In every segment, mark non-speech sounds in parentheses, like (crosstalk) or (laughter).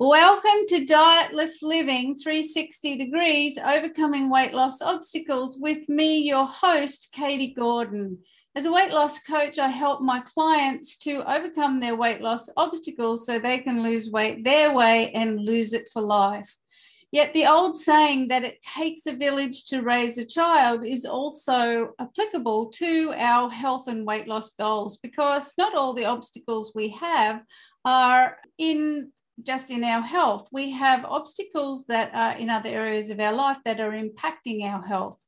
Welcome to Dietless Living 360 Degrees Overcoming Weight Loss Obstacles with me, your host, Katie Gordon. As a weight loss coach, I help my clients to overcome their weight loss obstacles so they can lose weight their way and lose it for life. Yet the old saying that it takes a village to raise a child is also applicable to our health and weight loss goals because not all the obstacles we have are in just in our health. We have obstacles that are in other areas of our life that are impacting our health.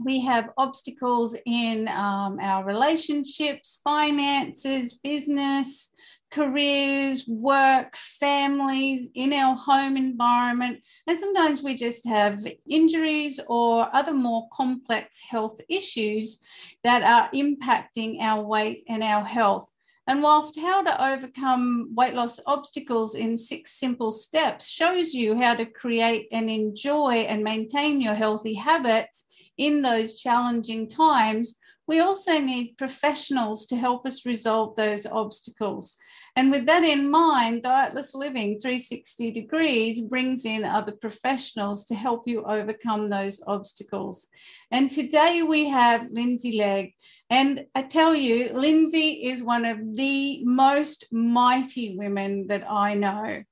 We have obstacles in um, our relationships, finances, business, careers, work, families, in our home environment. And sometimes we just have injuries or other more complex health issues that are impacting our weight and our health. And whilst how to overcome weight loss obstacles in six simple steps shows you how to create and enjoy and maintain your healthy habits in those challenging times, we also need professionals to help us resolve those obstacles. And with that in mind, Dietless Living 360 Degrees brings in other professionals to help you overcome those obstacles. And today we have Lindsey Legg. And I tell you, Lindsey is one of the most mighty women that I know.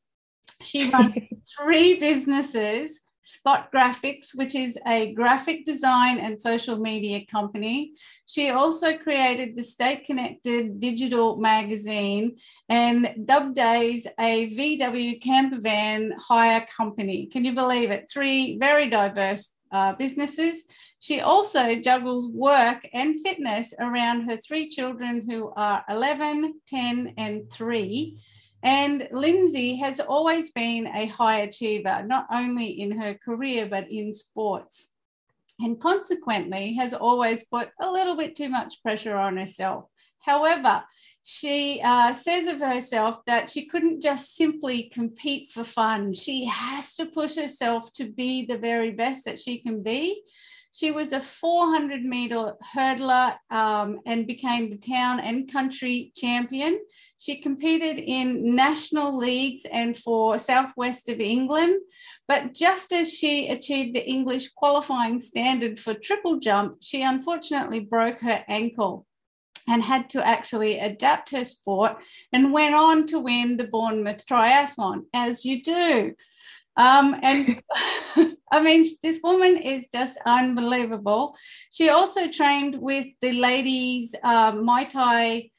She runs (laughs) three businesses Spot Graphics, which is a graphic design and social media company. She also created the Stay Connected digital magazine and Dub Days, a VW camper van hire company. Can you believe it? Three very diverse uh, businesses. She also juggles work and fitness around her three children who are 11, 10, and 3. And Lindsey has always been a high achiever, not only in her career, but in sports. And consequently, has always put a little bit too much pressure on herself. However, she uh, says of herself that she couldn't just simply compete for fun. She has to push herself to be the very best that she can be. She was a 400 meter hurdler um, and became the town and country champion. She competed in national leagues and for southwest of England. But just as she achieved the English qualifying standard for triple jump, she unfortunately broke her ankle and had to actually adapt her sport and went on to win the Bournemouth Triathlon, as you do. Um, and (laughs) I mean, this woman is just unbelievable. She also trained with the ladies uh, Muay Thai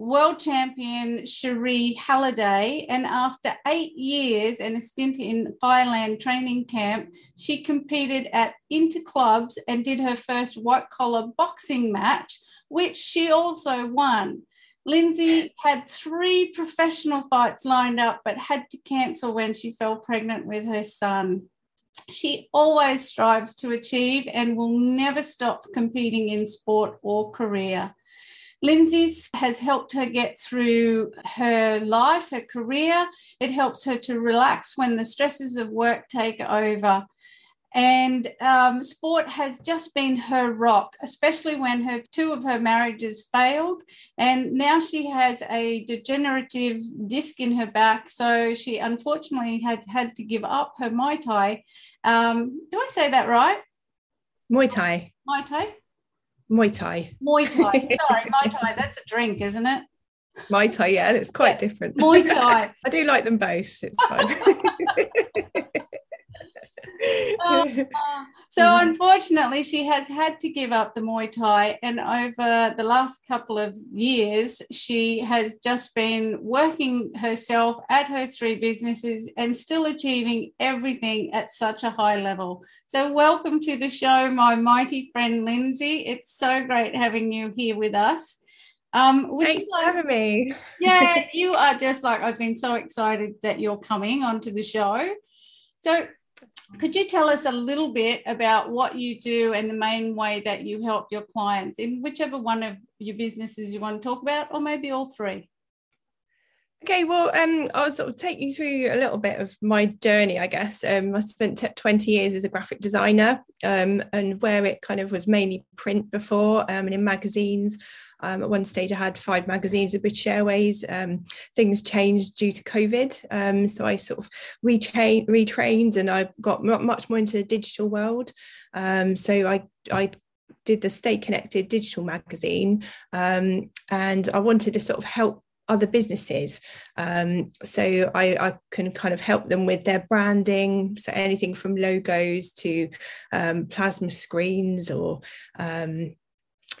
world champion Cherie Halliday. And after eight years and a stint in Thailand training camp, she competed at interclubs and did her first white collar boxing match, which she also won. Lindsey had three professional fights lined up, but had to cancel when she fell pregnant with her son. She always strives to achieve and will never stop competing in sport or career. Lindsey's has helped her get through her life, her career. It helps her to relax when the stresses of work take over. And um, sport has just been her rock, especially when her two of her marriages failed. And now she has a degenerative disc in her back. So she unfortunately had had to give up her Muay Thai. Um, do I say that right? Muay Thai. Muay Thai? Muay Thai. Muay Thai. (laughs) Sorry, Muay Thai. That's a drink, isn't it? Muay Thai, yeah, it's quite yeah. different. Muay Thai. (laughs) I do like them both. It's fine. (laughs) uh, so unfortunately, she has had to give up the Muay Thai, and over the last couple of years, she has just been working herself at her three businesses and still achieving everything at such a high level. So, welcome to the show, my mighty friend Lindsey. It's so great having you here with us. Um, Thanks like, for having me. yeah, (laughs) you are just like I've been so excited that you're coming onto the show. So, could you tell us a little bit about what you do and the main way that you help your clients in whichever one of your businesses you want to talk about, or maybe all three? Okay, well, um, I'll sort of take you through a little bit of my journey, I guess. Um, I spent t- 20 years as a graphic designer, um, and where it kind of was mainly print before um, and in magazines. Um, at one stage, I had five magazines of British Airways. Um, things changed due to COVID, um, so I sort of retrained, retrained, and I got much more into the digital world. Um, so I I did the Stay Connected digital magazine, um, and I wanted to sort of help other businesses. Um, so I, I, can kind of help them with their branding. So anything from logos to um, plasma screens or um,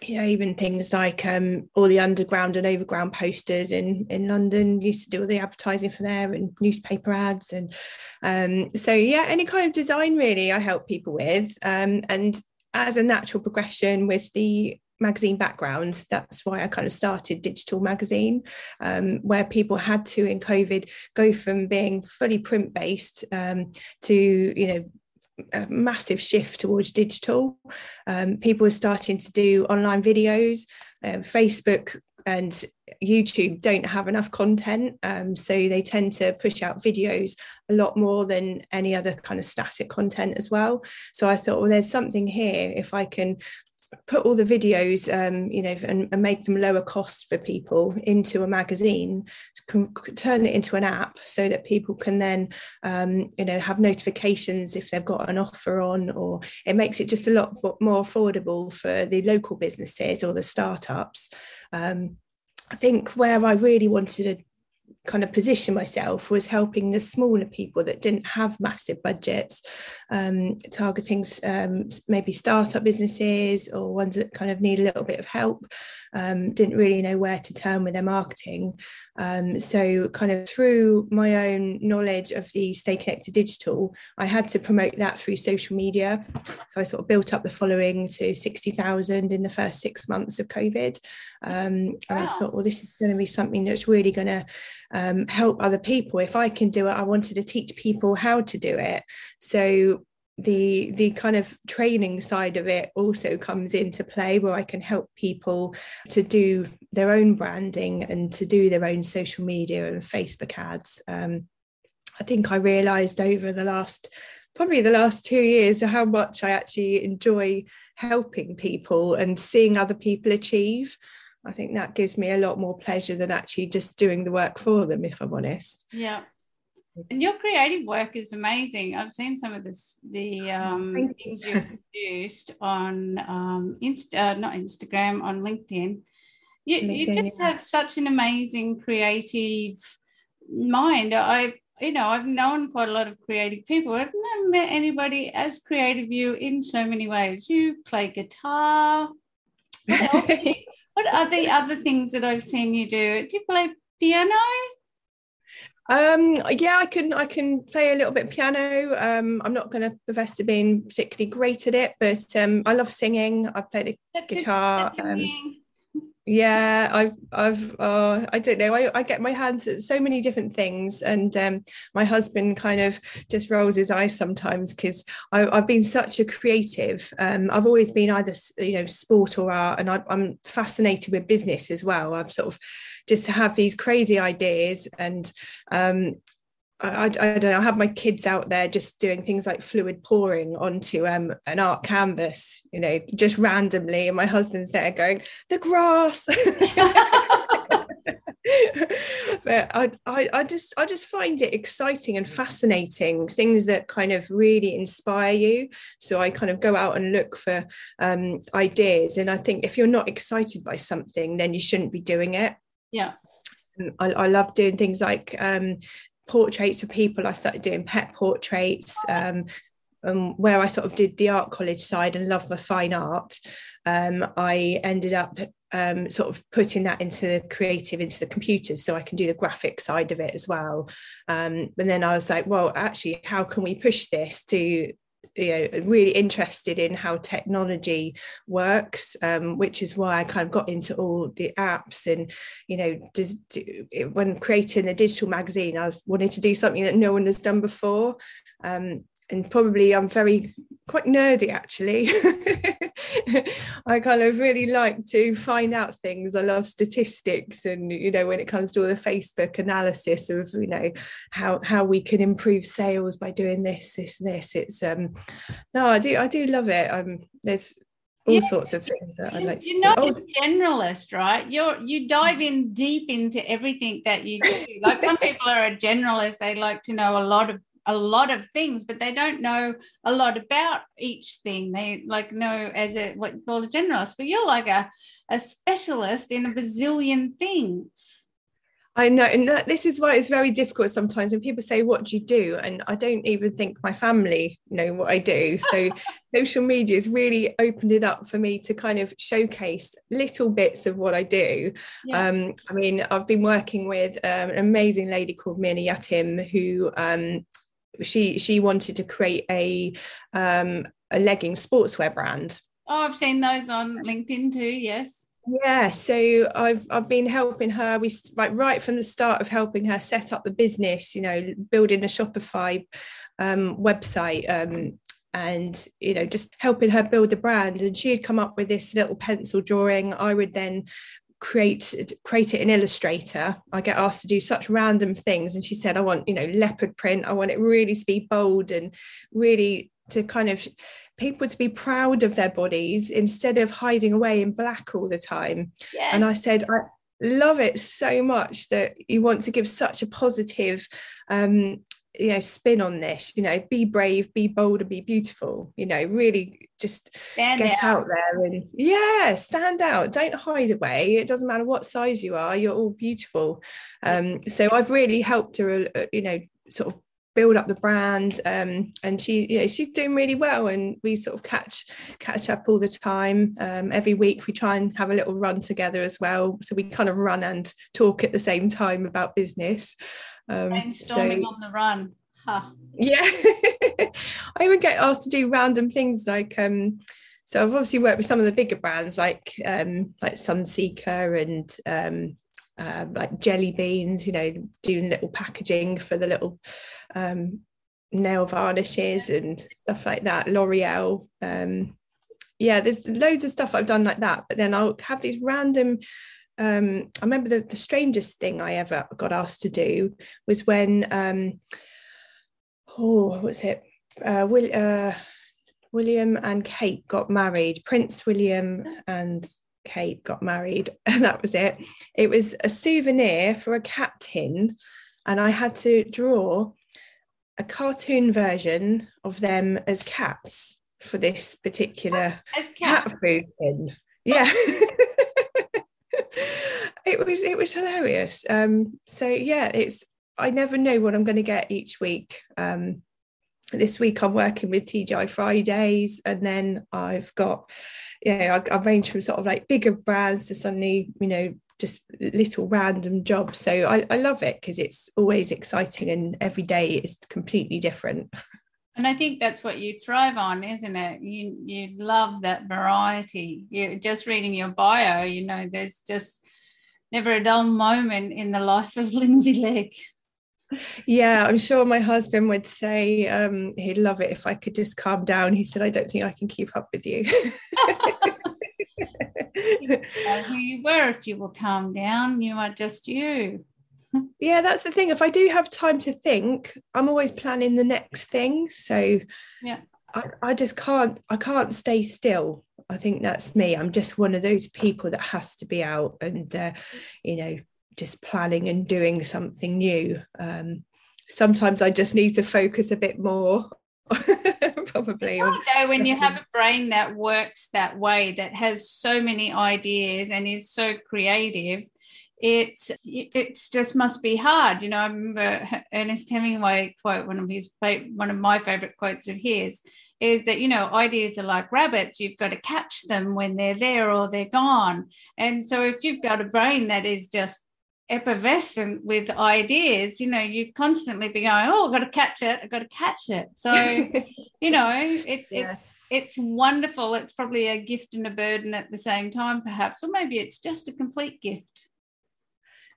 you know, even things like um, all the underground and overground posters in in London used to do all the advertising for there and newspaper ads and um, so yeah, any kind of design really I help people with. Um, and as a natural progression with the magazine background that's why i kind of started digital magazine um, where people had to in covid go from being fully print based um, to you know a massive shift towards digital um, people are starting to do online videos uh, facebook and YouTube don't have enough content. Um, so they tend to push out videos a lot more than any other kind of static content as well. So I thought, well, there's something here if I can put all the videos um, you know and, and, make them lower cost for people into a magazine can turn it into an app so that people can then um, you know have notifications if they've got an offer on or it makes it just a lot more affordable for the local businesses or the startups. Um, I think where I really wanted to kind of position myself was helping the smaller people that didn't have massive budgets, um, targeting um, maybe startup businesses or ones that kind of need a little bit of help, um, didn't really know where to turn with their marketing. Um, so, kind of through my own knowledge of the Stay Connected Digital, I had to promote that through social media. So, I sort of built up the following to 60,000 in the first six months of COVID. Um, and wow. I thought, well, this is going to be something that's really going to um, help other people. If I can do it, I wanted to teach people how to do it. So the the kind of training side of it also comes into play where I can help people to do their own branding and to do their own social media and Facebook ads. Um, I think I realized over the last probably the last two years how much I actually enjoy helping people and seeing other people achieve. I think that gives me a lot more pleasure than actually just doing the work for them, if I'm honest. Yeah. And your creative work is amazing. I've seen some of this, the um, things you. have produced on um, Insta, uh, not Instagram, on LinkedIn. You, LinkedIn, you just yeah. have such an amazing creative mind. I, you know, I've known quite a lot of creative people. I've never met anybody as creative you in so many ways. You play guitar. What else? (laughs) what are the other things that I've seen you do? Do you play piano? Um, yeah, I can I can play a little bit piano. Um, I'm not going to profess to being particularly great at it, but um, I love singing. I play the that's guitar. Um, yeah, I've I've uh, I don't know. I, I get my hands at so many different things, and um, my husband kind of just rolls his eyes sometimes because I've been such a creative. Um, I've always been either you know sport or art, and I, I'm fascinated with business as well. I've sort of just to have these crazy ideas and um, I, I, don't know, I have my kids out there just doing things like fluid pouring onto um, an art canvas, you know, just randomly. And my husband's there going, the grass. (laughs) but I, I, I just I just find it exciting and fascinating things that kind of really inspire you. So I kind of go out and look for um, ideas, and I think if you're not excited by something, then you shouldn't be doing it. Yeah. I, I, love doing things like um, portraits of people. I started doing pet portraits. Um, um, where I sort of did the art college side and love my fine art, um, I ended up um, sort of putting that into the creative, into the computers, so I can do the graphic side of it as well. Um, and then I was like, well, actually, how can we push this to you know really interested in how technology works um, which is why i kind of got into all the apps and you know just do, when creating a digital magazine i was wanting to do something that no one has done before. Um, and probably I'm very quite nerdy actually. (laughs) I kind of really like to find out things. I love statistics, and you know, when it comes to all the Facebook analysis of you know how how we can improve sales by doing this, this, and this. It's um no, I do I do love it. Um, there's all yeah. sorts of things that I like. You're not do. a generalist, right? You're you dive in deep into everything that you do. Like some (laughs) people are a generalist; they like to know a lot of a lot of things, but they don't know a lot about each thing. They like know as a what you call a generalist, but you're like a a specialist in a bazillion things. I know, and that, this is why it's very difficult sometimes when people say, "What do you do?" and I don't even think my family know what I do. So, (laughs) social media has really opened it up for me to kind of showcase little bits of what I do. Yeah. Um, I mean, I've been working with um, an amazing lady called Mina Yatim, who um, she she wanted to create a um, a legging sportswear brand. Oh, I've seen those on LinkedIn too. Yes yeah so i've i've been helping her we like right from the start of helping her set up the business you know building a shopify um, website um, and you know just helping her build the brand and she had come up with this little pencil drawing i would then create create it in illustrator i get asked to do such random things and she said i want you know leopard print i want it really to be bold and really to kind of people to be proud of their bodies instead of hiding away in black all the time. Yes. And I said, I love it so much that you want to give such a positive um, you know spin on this you know be brave be bold and be beautiful you know really just stand get out. out. there and yeah stand out don't hide away it doesn't matter what size you are you're all beautiful um so i've really helped her uh, you know sort of build up the brand um, and she you know she's doing really well and we sort of catch catch up all the time um, every week we try and have a little run together as well so we kind of run and talk at the same time about business um, brainstorming so, on the run huh. yeah (laughs) I even get asked to do random things like um so I've obviously worked with some of the bigger brands like um like Sunseeker and um um, like jelly beans, you know, doing little packaging for the little um, nail varnishes and stuff like that. L'Oreal. Um, yeah, there's loads of stuff I've done like that. But then I'll have these random. Um, I remember the, the strangest thing I ever got asked to do was when, um, oh, what was it? Uh, Will, uh, William and Kate got married. Prince William and Kate got married, (laughs) and that was it. It was a souvenir for a captain, and I had to draw a cartoon version of them as cats for this particular as cat, cat food tin. Yeah. (laughs) it was it was hilarious. Um, so yeah, it's I never know what I'm going to get each week. Um, this week I'm working with TGI Fridays, and then I've got, know, I, I've ranged from sort of like bigger brands to suddenly, you know, just little random jobs. So I, I love it because it's always exciting and every day is completely different. And I think that's what you thrive on, isn't it? You you love that variety. You just reading your bio, you know, there's just never a dull moment in the life of (laughs) Lindsey Legg. Yeah, I'm sure my husband would say um, he'd love it if I could just calm down. He said, I don't think I can keep up with you. (laughs) who you were if you were calm down, you are just you. (laughs) yeah, that's the thing. If I do have time to think, I'm always planning the next thing. So yeah, I, I just can't I can't stay still. I think that's me. I'm just one of those people that has to be out and uh, you know just planning and doing something new. Um, sometimes I just need to focus a bit more. (laughs) probably though when you have a brain that works that way that has so many ideas and is so creative it's it's just must be hard you know i remember ernest hemingway quote one of his one of my favorite quotes of his is that you know ideas are like rabbits you've got to catch them when they're there or they're gone and so if you've got a brain that is just effervescent with ideas, you know, you constantly be going, oh, I've got to catch it, I've got to catch it. So, (laughs) you know, it, yes. it, it's wonderful. It's probably a gift and a burden at the same time, perhaps, or maybe it's just a complete gift.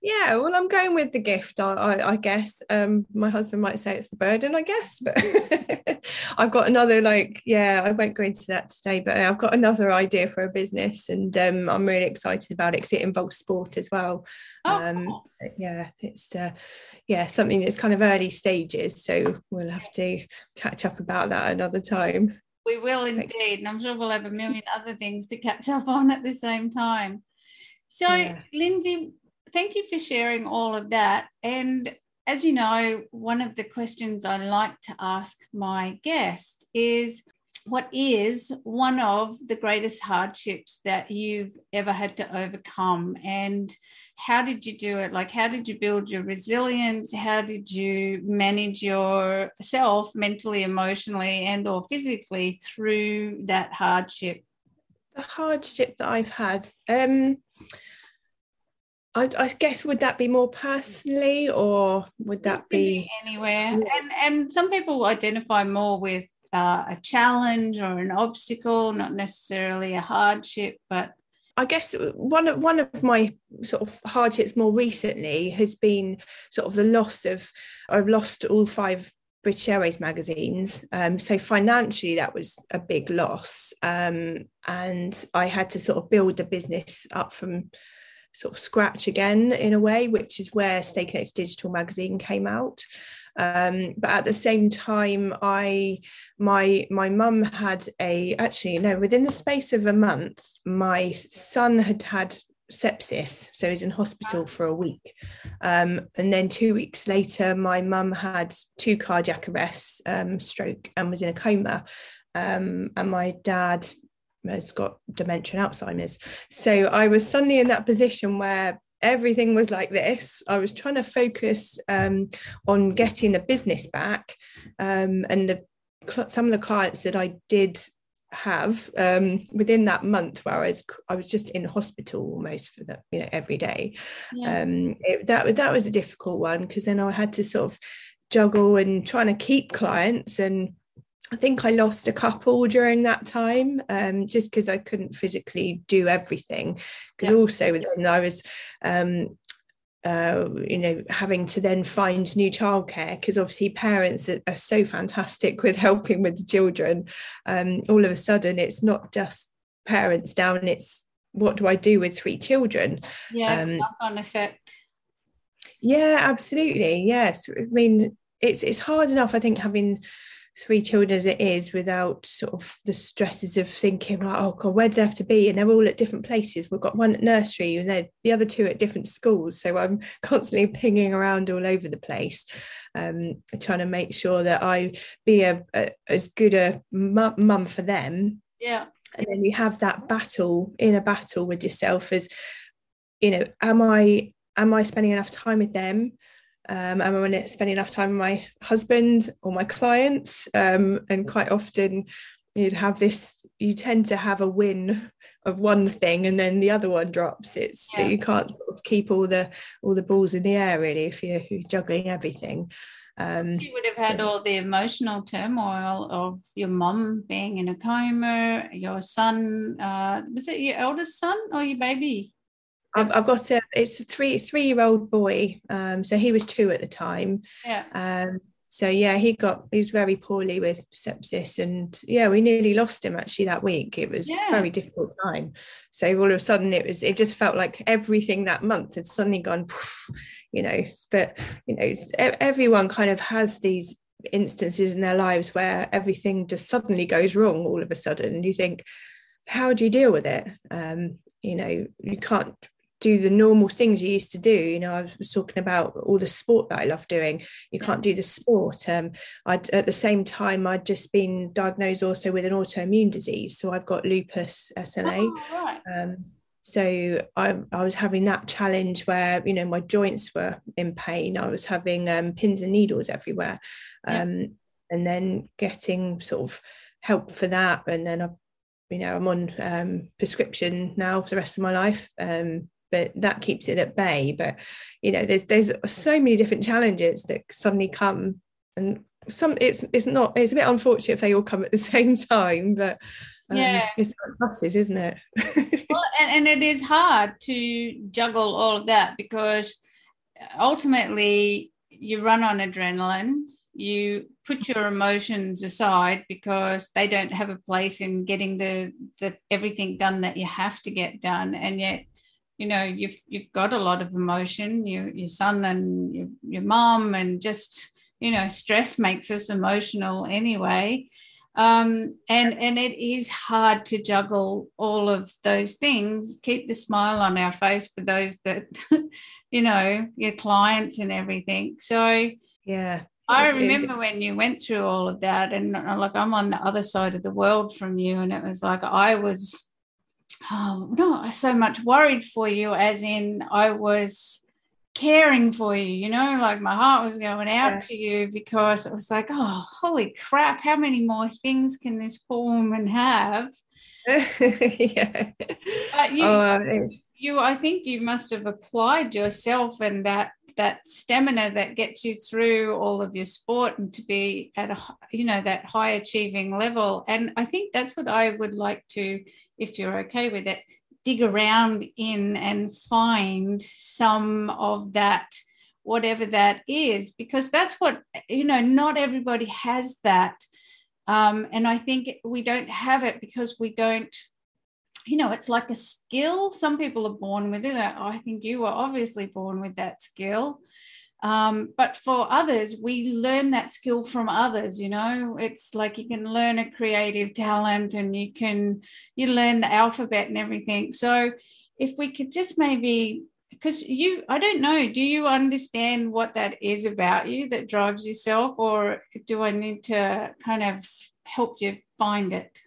Yeah well i'm going with the gift i, I, I guess. Um, my husband might say it's the burden i guess but (laughs) i've got another like yeah i won't go into that today but i've got another idea for a business and um, i'm really excited about it because it involves sport as well. Oh. um, yeah it's uh, yeah something that's kind of early stages so we'll have to catch up about that another time. We will indeed and i'm sure we'll have a million other things to catch up on at the same time. So yeah. lindsey thank you for sharing all of that. And as you know, one of the questions I like to ask my guests is what is one of the greatest hardships that you've ever had to overcome? And how did you do it? Like, how did you build your resilience? How did you manage yourself mentally, emotionally, and or physically through that hardship? The hardship that I've had. Um, I, I, guess would that be more personally, or would that be anywhere? And and some people identify more with uh, a challenge or an obstacle, not necessarily a hardship, but I guess one of one of my sort of hardships more recently has been sort of the loss of I've lost all five British Airways magazines. Um, so financially, that was a big loss, um, and I had to sort of build the business up from sort of scratch again in a way, which is where Stay Connected Digital magazine came out. Um, but at the same time, I my my mum had a actually no within the space of a month, my son had had sepsis, so he's in hospital for a week, um, and then two weeks later, my mum had two cardiac arrests, um, stroke, and was in a coma. Um, and my dad has got dementia and Alzheimer's. So I was suddenly in that position where everything was like this. I was trying to focus um, on getting the business back, um, and the some of the clients that I did have um, within that month where I was I was just in hospital almost for the you know every day. Yeah. Um, it, that that was a difficult one because then I had to sort of juggle and trying to keep clients and I think I lost a couple during that time, um, just because I couldn't physically do everything. Because yeah. also then I was, um, uh, you know, having to then find new childcare because obviously parents are, are, so fantastic with helping with the children. Um, all of a sudden, it's not just parents down; it's what do I do with three children? Yeah, um, knock-on effect. Yeah, absolutely. Yes, I mean it's it's hard enough. I think having three children as it is without sort of the stresses of thinking like oh god where do they have to be? And they're all at different places. We've got one at nursery and then the other two at different schools. So i'm (laughs) constantly pinging around all over the place um, trying to make sure that i be a, a as good a mum for them. Yeah. And then you have that battle in a battle with yourself as you know am i am i spending enough time with them um, am I spending enough time with my husband or my clients? Um, and quite often you'd have this, you tend to have a win of one thing and then the other one drops. It's yeah. you can't sort of keep all the all the balls in the air really if you're, you're juggling everything. Um, you would have had so, all the emotional turmoil of your mom being in a coma, your son, uh, was it your eldest son or your baby? I've, I've got a it's a three three year old boy um so he was two at the time. Yeah. Um so yeah he got he's very poorly with sepsis and yeah we nearly lost him actually that week. It was yeah. a very difficult time. So all of a sudden it was it just felt like everything that month had suddenly gone you know but you know everyone kind of has these instances in their lives where everything just suddenly goes wrong all of a sudden. And you think how do you deal with it? Um you know you can't do the normal things you used to do. You know, I was talking about all the sport that I love doing. You can't do the sport. Um, I'd, at the same time, I'd just been diagnosed also with an autoimmune disease. So I've got lupus SMA. Oh, right. um, so I, I was having that challenge where, you know, my joints were in pain. I was having um, pins and needles everywhere. Um, yeah. And then getting sort of help for that. And then I've you know i'm on um, prescription now for the rest of my life um, but that keeps it at bay. But you know there's there's so many different challenges that suddenly come and some it's it's not it's a bit unfortunate if they all come at the (laughs) same time but um, yeah. it's like buses isn't it? (laughs) Well and, and it is hard to juggle all of that because ultimately you run on adrenaline you put your emotions aside because they don't have a place in getting the the everything done that you have to get done and yet you know you've you've got a lot of emotion. Your your son and your, your mom and just you know stress makes us emotional anyway. Um, and and it is hard to juggle all of those things. Keep the smile on our face for those that (laughs) you know your clients and everything. So yeah I remember when you went through all of that, and like I'm on the other side of the world from you, and it was like I was, oh, not so much worried for you, as in I was caring for you, you know, like my heart was going out yeah. to you because it was like, oh, holy crap, how many more things can this poor woman have? (laughs) yeah. But you, oh, you, I think you must have applied yourself and that that stamina that gets you through all of your sport and to be at a you know that high achieving level. And i think that's what i would like to if you're okay with it dig around in and find some of that whatever that is because that's what you know not everybody has that. Um, and i think we don't have it because we don't you know, it's like a skill. Some people are born with it. I think you were obviously born with that skill. Um, but for others, we learn that skill from others. You know, it's like you can learn a creative talent and you can you learn the alphabet and everything. So if we could just maybe because you i don't know do you understand what that is about you that drives yourself or do i need to kind of help you find it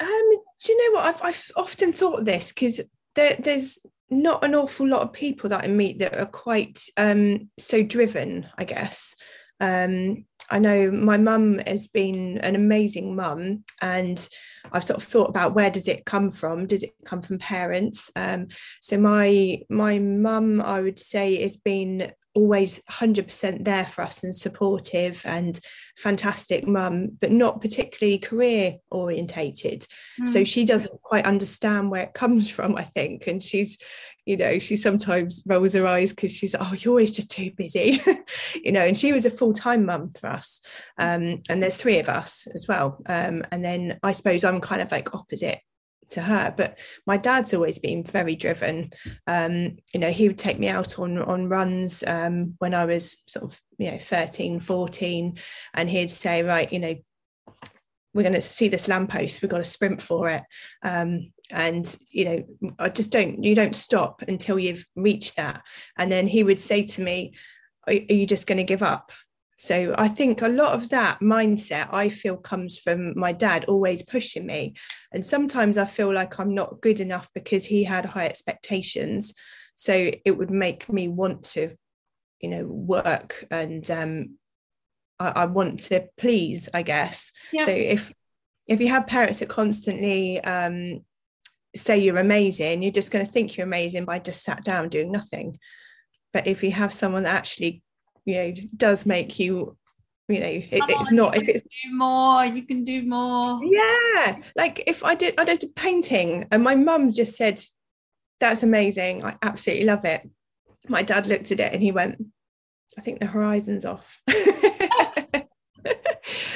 um, do you know what? I've, I've often thought this because there, there's not an awful lot of people that I meet that are quite um, so driven, I guess. Um, I know my mum has been an amazing mum, and I've sort of thought about where does it come from? Does it come from parents? Um, so my my mum, I would say, has been always 100% there for us and supportive and fantastic mum but not particularly career orientated. Mm. so she doesn't quite understand where it comes from i think. And she's you know she sometimes rolls her eyes because she's oh you're always just too busy. (laughs) You know and she was a full-time mum for us um, and there's three of us as well um, and then i suppose i'm kind of like opposite to her but my dad's always been very driven. Um, you know he would take me out on on runs um, when i was sort of you know 13 14 and he'd say right you know we're going to see this lamppost we've got to sprint for it. Um, and you know i just don't you don't stop until you've reached that. And then he would say to me are, are you just going to give up so I think a lot of that mindset I feel comes from my dad always pushing me. And sometimes I feel like I'm not good enough because he had high expectations. So it would make me want to, you know, work and um, I, I want to please, I guess. Yeah. So if if you have parents that constantly um, say you're amazing, you're just going to think you're amazing by just sat down doing nothing. But if you have someone that actually you know does make you you know it, it's not if it's do more you can do more. Yeah like if i did i did a painting and my mum just said that's amazing i absolutely love it. My dad looked at it and he went i think the horizon's off (laughs)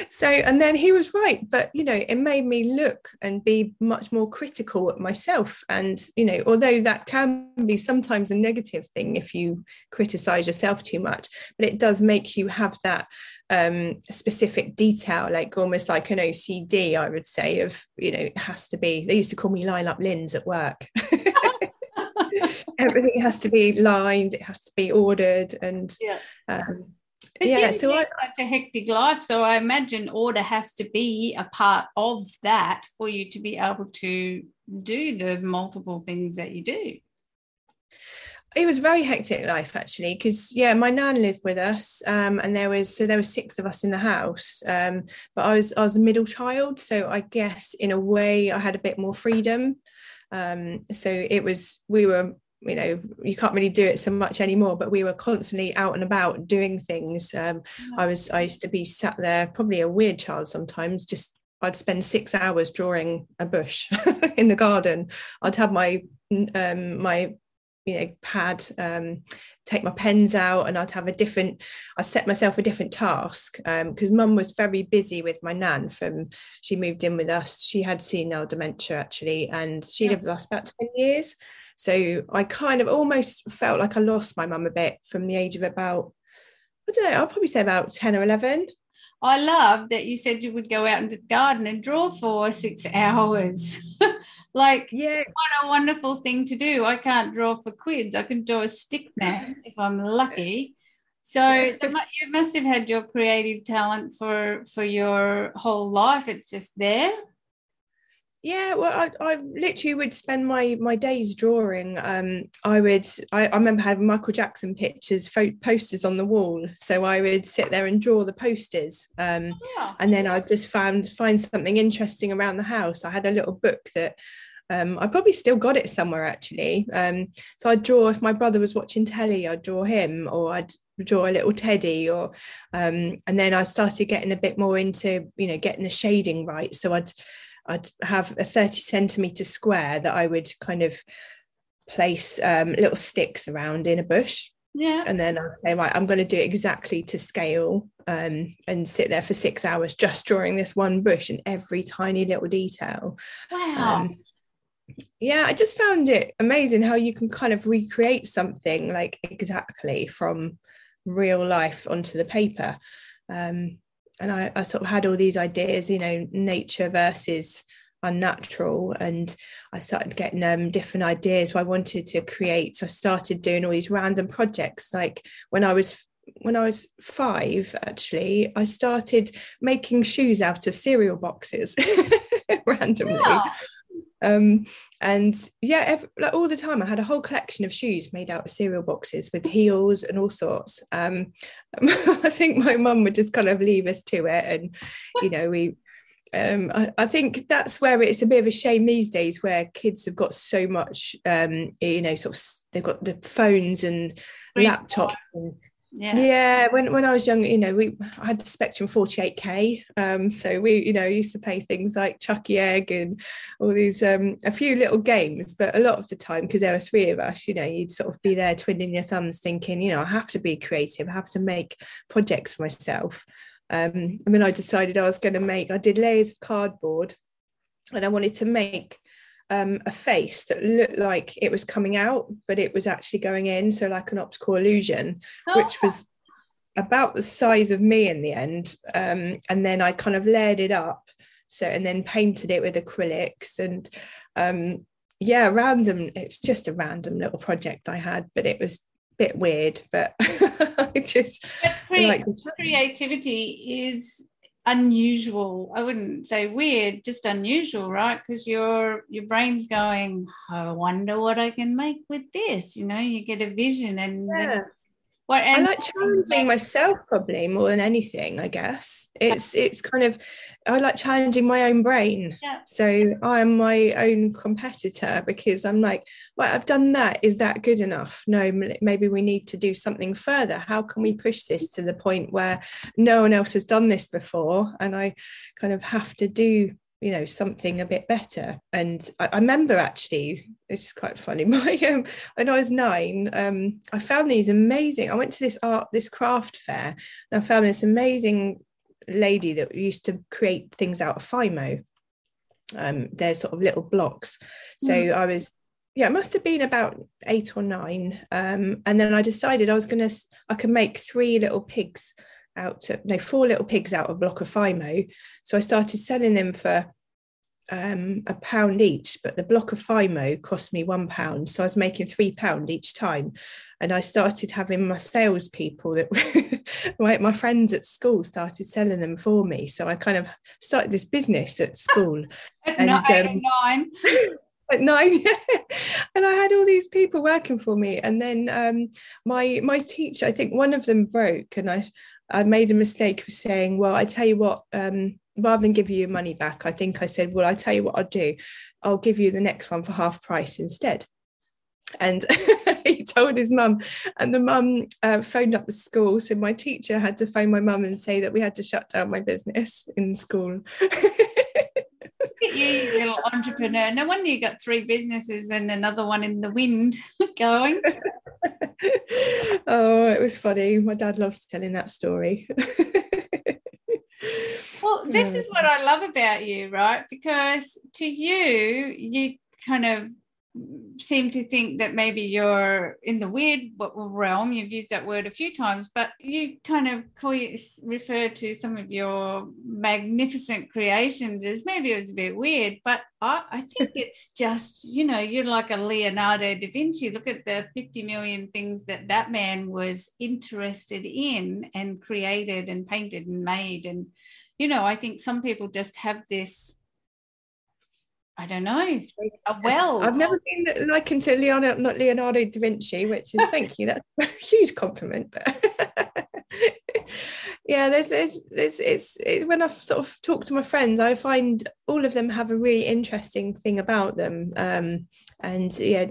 so and then he was right but you know it made me look and be much more critical at myself. And you know although that can be sometimes a negative thing if you criticize yourself too much but it does make you have that um, specific detail like almost like an ocd i would say of you know it has to be they used to call me line up lins at work. (laughs) (laughs) Everything has to be lined it has to be ordered and yeah. um, but yeah, so I, such a hectic life. So I imagine order has to be a part of that for you to be able to do the multiple things that you do. It was very hectic life actually, because yeah, my nan lived with us, um, and there was so there were six of us in the house. Um, but I was I was a middle child, so I guess in a way I had a bit more freedom. Um, so it was we were you know you can't really do it so much anymore but we were constantly out and about doing things um, i was i used to be sat there probably a weird child sometimes just i'd spend six hours drawing a bush (laughs) in the garden i'd have my um, my you know pad um, take my pens out and I'd have a different, I set myself a different task because um, mum was very busy with my nan from, she moved in with us. She had senile dementia actually, and she yeah. lived with us about 10 years. So I kind of almost felt like I lost my mum a bit from the age of about, I don't know, I'll probably say about 10 or 11. I love that you said you would go out into the garden and draw for six hours. (laughs) like, yeah, what a wonderful thing to do. I can't draw for quids. I can draw a stick man if I'm lucky. So you must have had your creative talent for for your whole life. It's just there. Yeah, well, I, I literally would spend my my days drawing. Um, I would. I, I remember having Michael Jackson pictures, fo- posters on the wall. So I would sit there and draw the posters. Um, yeah. and then I just found find something interesting around the house. I had a little book that um, I probably still got it somewhere actually. Um, so I'd draw if my brother was watching telly, I'd draw him, or I'd draw a little teddy, or um, and then I started getting a bit more into you know getting the shading right. So I'd I'd have a 30 centimeter square that I would kind of place um, little sticks around in a bush. Yeah. And then I'd say, right, I'm going to do it exactly to scale um, and sit there for six hours just drawing this one bush and every tiny little detail. Wow. Um, yeah, I just found it amazing how you can kind of recreate something like exactly from real life onto the paper. Um, and I, I sort of had all these ideas, you know, nature versus unnatural and i started getting um, different ideas i wanted to create. So i started doing all these random projects. Like when i was when i was five actually i started making shoes out of cereal boxes (laughs) randomly. Yeah um, and yeah every, like all the time i had a whole collection of shoes made out of cereal boxes with heels and all sorts. Um, (laughs) i think my mum would just kind of leave us to it and you know we um, I, I, think that's where it's a bit of a shame these days where kids have got so much um, you know sort of they've got the phones and laptops and yeah. Yeah when, when i was young you know we I had the spectrum 48k um so we you know used to play things like Chuckie Egg and all these um a few little games but a lot of the time because there were three of us you know you'd sort of be there twiddling your thumbs thinking you know i have to be creative i have to make projects for myself. Um and then i decided i was going to make i did layers of cardboard and i wanted to make um, a face that looked like it was coming out, but it was actually going in. So, like an optical illusion, oh. which was about the size of me in the end. Um, and then I kind of layered it up. So, and then painted it with acrylics and, um, yeah, random. It's just a random little project I had, but it was a bit weird. But (laughs) I just cre- like creativity is unusual i wouldn't say weird just unusual right because your your brain's going i wonder what i can make with this you know you get a vision and yeah. Well, I like challenging myself probably more than anything. I guess it's it's kind of I like challenging my own brain. Yeah. So I am my own competitor because I'm like, well, I've done that. Is that good enough? No, maybe we need to do something further. How can we push this to the point where no one else has done this before, and I kind of have to do you know something a bit better and I, I, remember actually it's quite funny (laughs) my um, when i was nine um, i found these amazing i went to this art this craft fair and i found this amazing lady that used to create things out of fimo um, they're sort of little blocks so mm. i was yeah it must have been about eight or nine um, and then i decided i was gonna i could make three little pigs out to, no four little pigs out of a block of Fimo. So I started selling them for um, a pound each, but the block of Fimo cost me one pound. So I was making three pound each time. And I started having my salespeople that (laughs) my friends at school started selling them for me. So I kind of started this business at school. (laughs) and, um, nine. at nine (laughs) and i had all these people working for me and then um, my my teacher i think one of them broke and i I made a mistake of saying, well, I tell you what, um, rather than give you your money back, I think I said, well, I tell you what I'll do. I'll give you the next one for half price instead. And (laughs) he told his mum, and the mum uh, phoned up the school. So my teacher had to phone my mum and say that we had to shut down my business in school. you little entrepreneur. No wonder you got three businesses and another one in the wind (laughs) going. (laughs) oh, it was funny. My dad loves telling that story. well, this is what I love about you, right? Because to you, you kind of seem to think that maybe you're in the weird realm. You've used that word a few times, but you kind of call you, refer to some of your magnificent creations as maybe it was a bit weird, but I, I think (laughs) it's just, you know, you're like a Leonardo da Vinci. Look at the 50 million things that that man was interested in and created and painted and made. And, you know, I think some people just have this I don't know. Well, I've never been likened to Leonardo, not Leonardo da Vinci, which is thank you. That's a huge compliment. But (laughs) yeah, there's, there's, there's, it's, it's when I've sort of talked to my friends, I find all of them have a really interesting thing about them. Um, and yeah,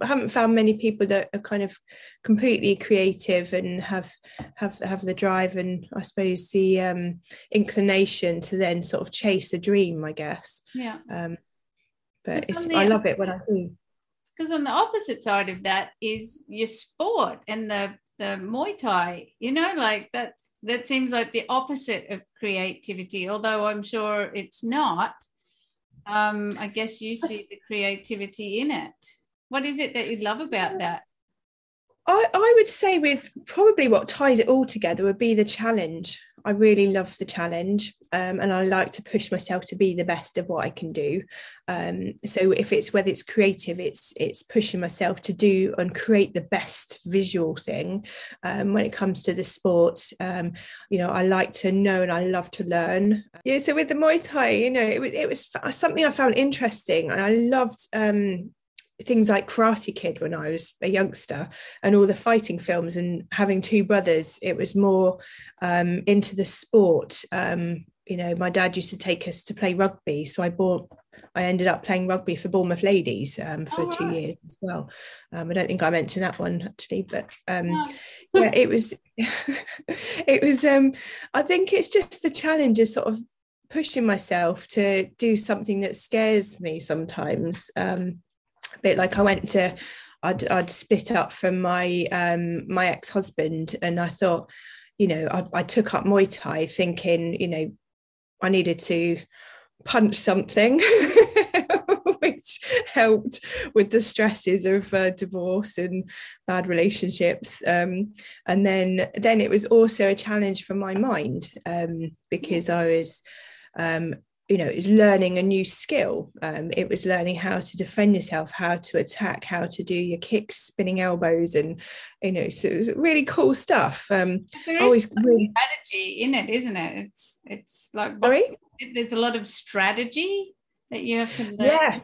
I haven't found many people that are kind of completely creative and have have have the drive and I suppose the um, inclination to then sort of chase a dream. I guess. Yeah. Um, but it's, I love it when I do. Because on the opposite side of that is your sport and the the Muay Thai. You know, like that's that seems like the opposite of creativity. Although I'm sure it's not. Um, I guess you see the creativity in it. What is it that you love about that? I, I would say with probably what ties it all together would be the challenge. I really love the challenge um, and I like to push myself to be the best of what I can do. Um, so if it's whether it's creative, it's it's pushing myself to do and create the best visual thing. Um, when it comes to the sports, um, you know, I like to know and I love to learn. Yeah, so with the Muay Thai, you know, it was, it was something I found interesting and I loved um, things like Karate Kid when I was a youngster and all the fighting films and having two brothers, it was more um, into the sport. Um, you know, my dad used to take us to play rugby. So I bought, I ended up playing rugby for Bournemouth Ladies um, for oh, two right. years as well. Um, I don't think I mentioned that one actually, but um, yeah, it was, (laughs) it was, um, I think it's just the challenge of sort of pushing myself to do something that scares me sometimes. Um, a bit like I went to, I'd, I'd split up from my um, my ex husband, and I thought, you know, I, I took up Muay Thai thinking, you know, I needed to punch something, (laughs) which helped with the stresses of uh, divorce and bad relationships. Um, and then, then it was also a challenge for my mind um, because I was um, you know, it was learning a new skill. Um, it was learning how to defend yourself, how to attack, how to do your kicks, spinning elbows, and you know, so it was really cool stuff. Um, there is always really... strategy in it, isn't it? It's it's like Sorry? there's a lot of strategy that you have to learn. Yeah,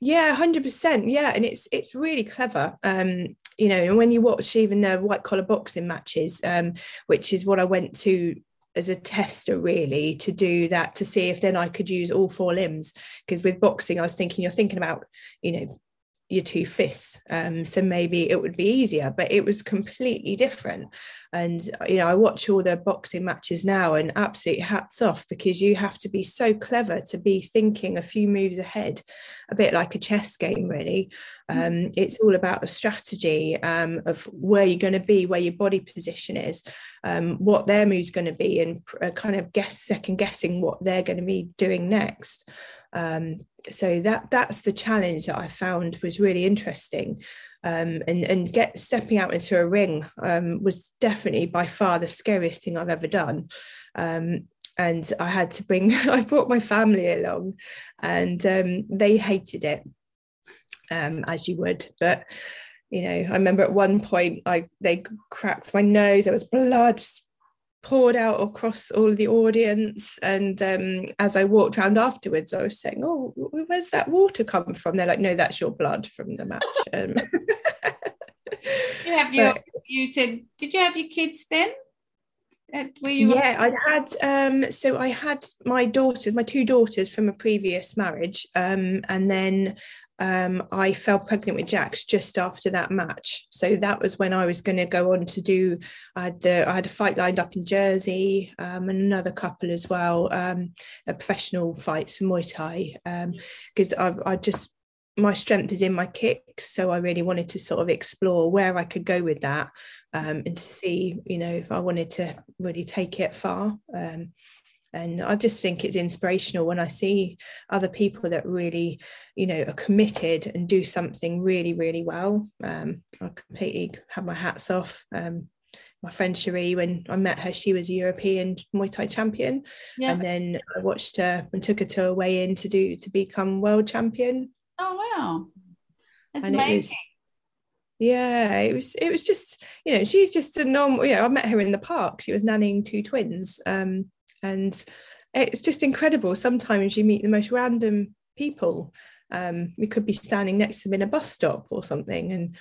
yeah, hundred percent. Yeah, and it's it's really clever. Um, you know, and when you watch even the white collar boxing matches, um, which is what I went to as a tester really to do that to see if then I could use all four limbs. Because with boxing I was thinking you're thinking about you know your two fists. Um, so maybe it would be easier but it was completely different. And you know I watch all the boxing matches now and absolutely hats off because you have to be so clever to be thinking a few moves ahead a bit like a chess game really. Mm. um, it's all about a strategy um, of where you're going to be where your body position is um, what their move's going to be and uh, kind of guess second guessing what they're going to be doing next um, so that that's the challenge that I found was really interesting. Um, and and get stepping out into a ring um, was definitely by far the scariest thing I've ever done. Um, and I had to bring (laughs) I brought my family along, and um, they hated it, um, as you would. But you know, I remember at one point I they cracked my nose. There was blood poured out across all of the audience. And um, as I walked around afterwards, I was saying, "Oh, where's that water come from?" They're like, "No, that's your blood from the match." (laughs) Um, you have your, but, you said, did you have your kids then? You yeah, I had um, so I had my daughters, my two daughters from a previous marriage, um, and then um, I fell pregnant with Jax just after that match. So that was when I was going to go on to do. I had the I had a fight lined up in Jersey um, and another couple as well, um, a professional fights for Muay Thai because um, I, I just my strength is in my kicks so i really wanted to sort of explore where i could go with that um, and to see you know if i wanted to really take it far um, and i just think it's inspirational when i see other people that really you know are committed and do something really really well um, i completely have my hats off um, my friend Cherie, when I met her, she was a European Muay Thai champion. Yeah. And then I watched her and took her to a weigh in to do to become world champion. Oh wow. That's and amazing. It was, yeah, it was it was just, you know, she's just a normal, yeah, I met her in the park. She was nannying two twins. Um, and it's just incredible. Sometimes you meet the most random people. Um, we could be standing next to them in a bus stop or something. And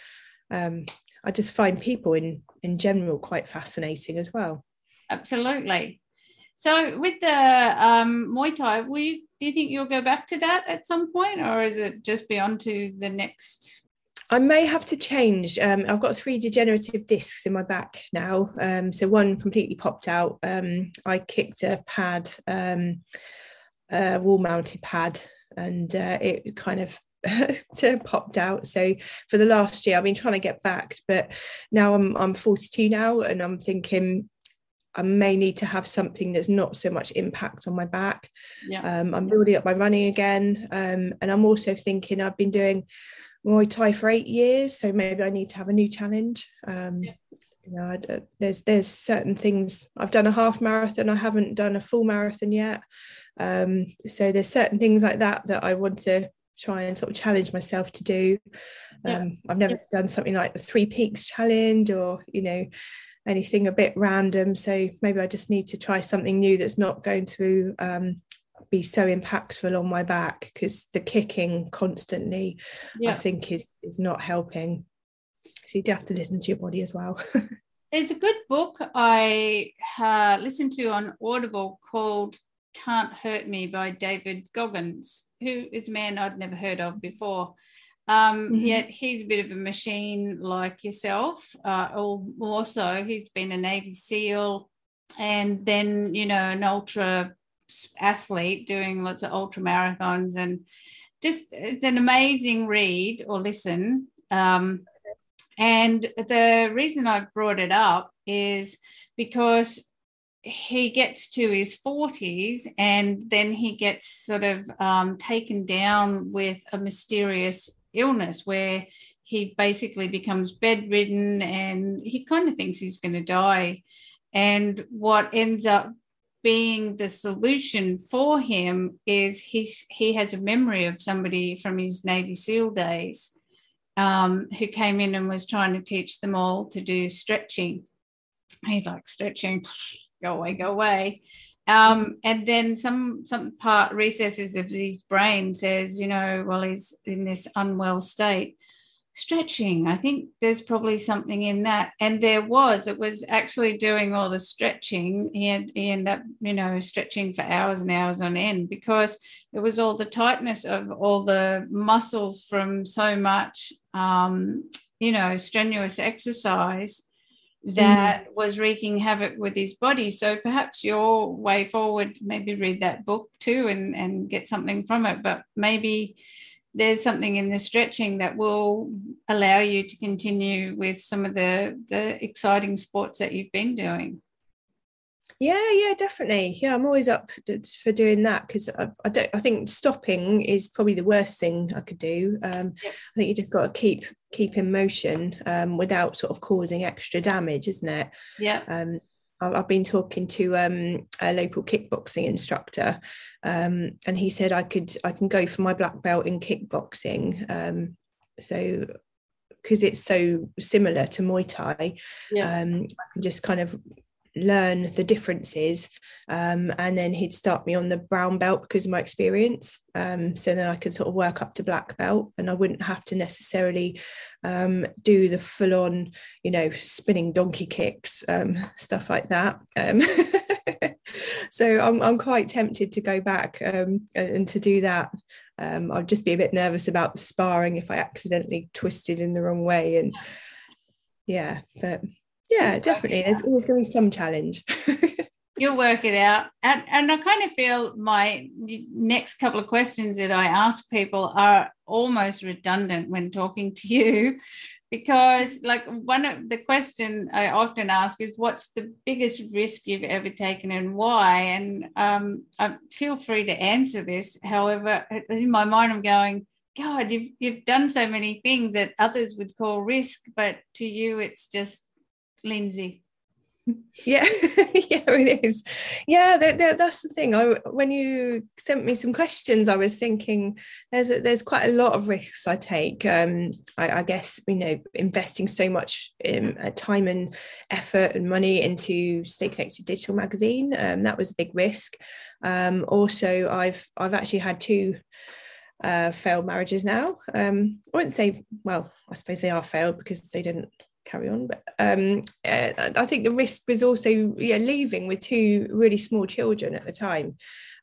um, I just find people in in general quite fascinating as well. Absolutely. So with the um, Muay Thai, will you, do you think you'll go back to that at some point, or is it just be on to the next? I may have to change. Um, I've got three degenerative discs in my back now. Um, so one completely popped out. Um, I kicked a pad, um, a wall-mounted pad, and uh, it kind of (laughs) popped out. So for the last year, I've been trying to get back, but now I'm I'm 42 now, and I'm thinking I may need to have something that's not so much impact on my back. Yeah. Um, I'm building up my running again, um, and I'm also thinking I've been doing Muay Thai for eight years, so maybe I need to have a new challenge. Um, yeah. You know, I, there's there's certain things I've done a half marathon, I haven't done a full marathon yet. Um, so there's certain things like that that I want to try and sort of challenge myself to do. Yeah. Um, I've never yeah. done something like the Three Peaks Challenge or you know anything a bit random. So maybe I just need to try something new that's not going to um, be so impactful on my back because the kicking constantly, yeah. I think, is is not helping. So you do have to listen to your body as well. (laughs) There's a good book I uh, listened to on Audible called "Can't Hurt Me" by David Goggins, who is a man I'd never heard of before. Um, mm-hmm. Yet he's a bit of a machine like yourself. Uh, or more so, he's been a Navy SEAL and then, you know, an ultra athlete doing lots of ultra marathons and just it's an amazing read or listen. Um, and the reason I brought it up is because he gets to his 40s and then he gets sort of um, taken down with a mysterious illness where he basically becomes bedridden and he kind of thinks he's going to die. And what ends up being the solution for him is he, he has a memory of somebody from his Navy SEAL days um, who came in and was trying to teach them all to do stretching. He's like, stretching, go away, go away. Um, and then some some part recesses of his brain says, you know, well, he's in this unwell state. Stretching, I think there's probably something in that. And there was, it was actually doing all the stretching. He had he ended up, you know, stretching for hours and hours on end because it was all the tightness of all the muscles from so much um, you know, strenuous exercise that mm. was wreaking havoc with his body. So perhaps your way forward, maybe read that book too and, and get something from it. But maybe there's something in the stretching that will allow you to continue with some of the, the exciting sports that you've been doing. Yeah, yeah, definitely. Yeah, I'm always up for doing that because I, I, don't. I think stopping is probably the worst thing I could do. Um, yeah. I think you just got to keep keep in motion um, without sort of causing extra damage, isn't it? Yeah. Um, I've been talking to um, a local kickboxing instructor, um, and he said I could I can go for my black belt in kickboxing. Um, so because it's so similar to Muay Thai, yeah. um, I can just kind of learn the differences um, and then he'd start me on the brown belt because of my experience. Um, so then i could sort of work up to black belt and i wouldn't have to necessarily um, do the full on you know spinning donkey kicks um, (laughs) stuff like that. Um, (laughs) so I'm, I'm quite tempted to go back um, and to do that. I'd just be a bit nervous about sparring if i accidentally twisted in the wrong way and yeah but yeah, definitely. There's always going to be some challenge. You'll work it out. And, and I kind of feel my next couple of questions that I ask people are almost redundant when talking to you (laughs) because like one of the question I often ask is what's the biggest risk you've ever taken and why? And um, I feel free to answer this. However, in my mind, I'm going, God, you've you've done so many things that others would call risk, but to you, it's just Lindsey. Yeah (laughs) yeah it is. Yeah that, that, that's the thing. I, when you sent me some questions i was thinking there's a, there's quite a lot of risks i take. Um I, I guess you know investing so much in, uh, time and effort and money into stay connected digital magazine um, that was a big risk. Um also i've i've actually had two uh, failed marriages now. Um i wouldn't say well i suppose they are failed because they didn't carry on. But um, uh, I think the risk was also yeah leaving with two really small children at the time.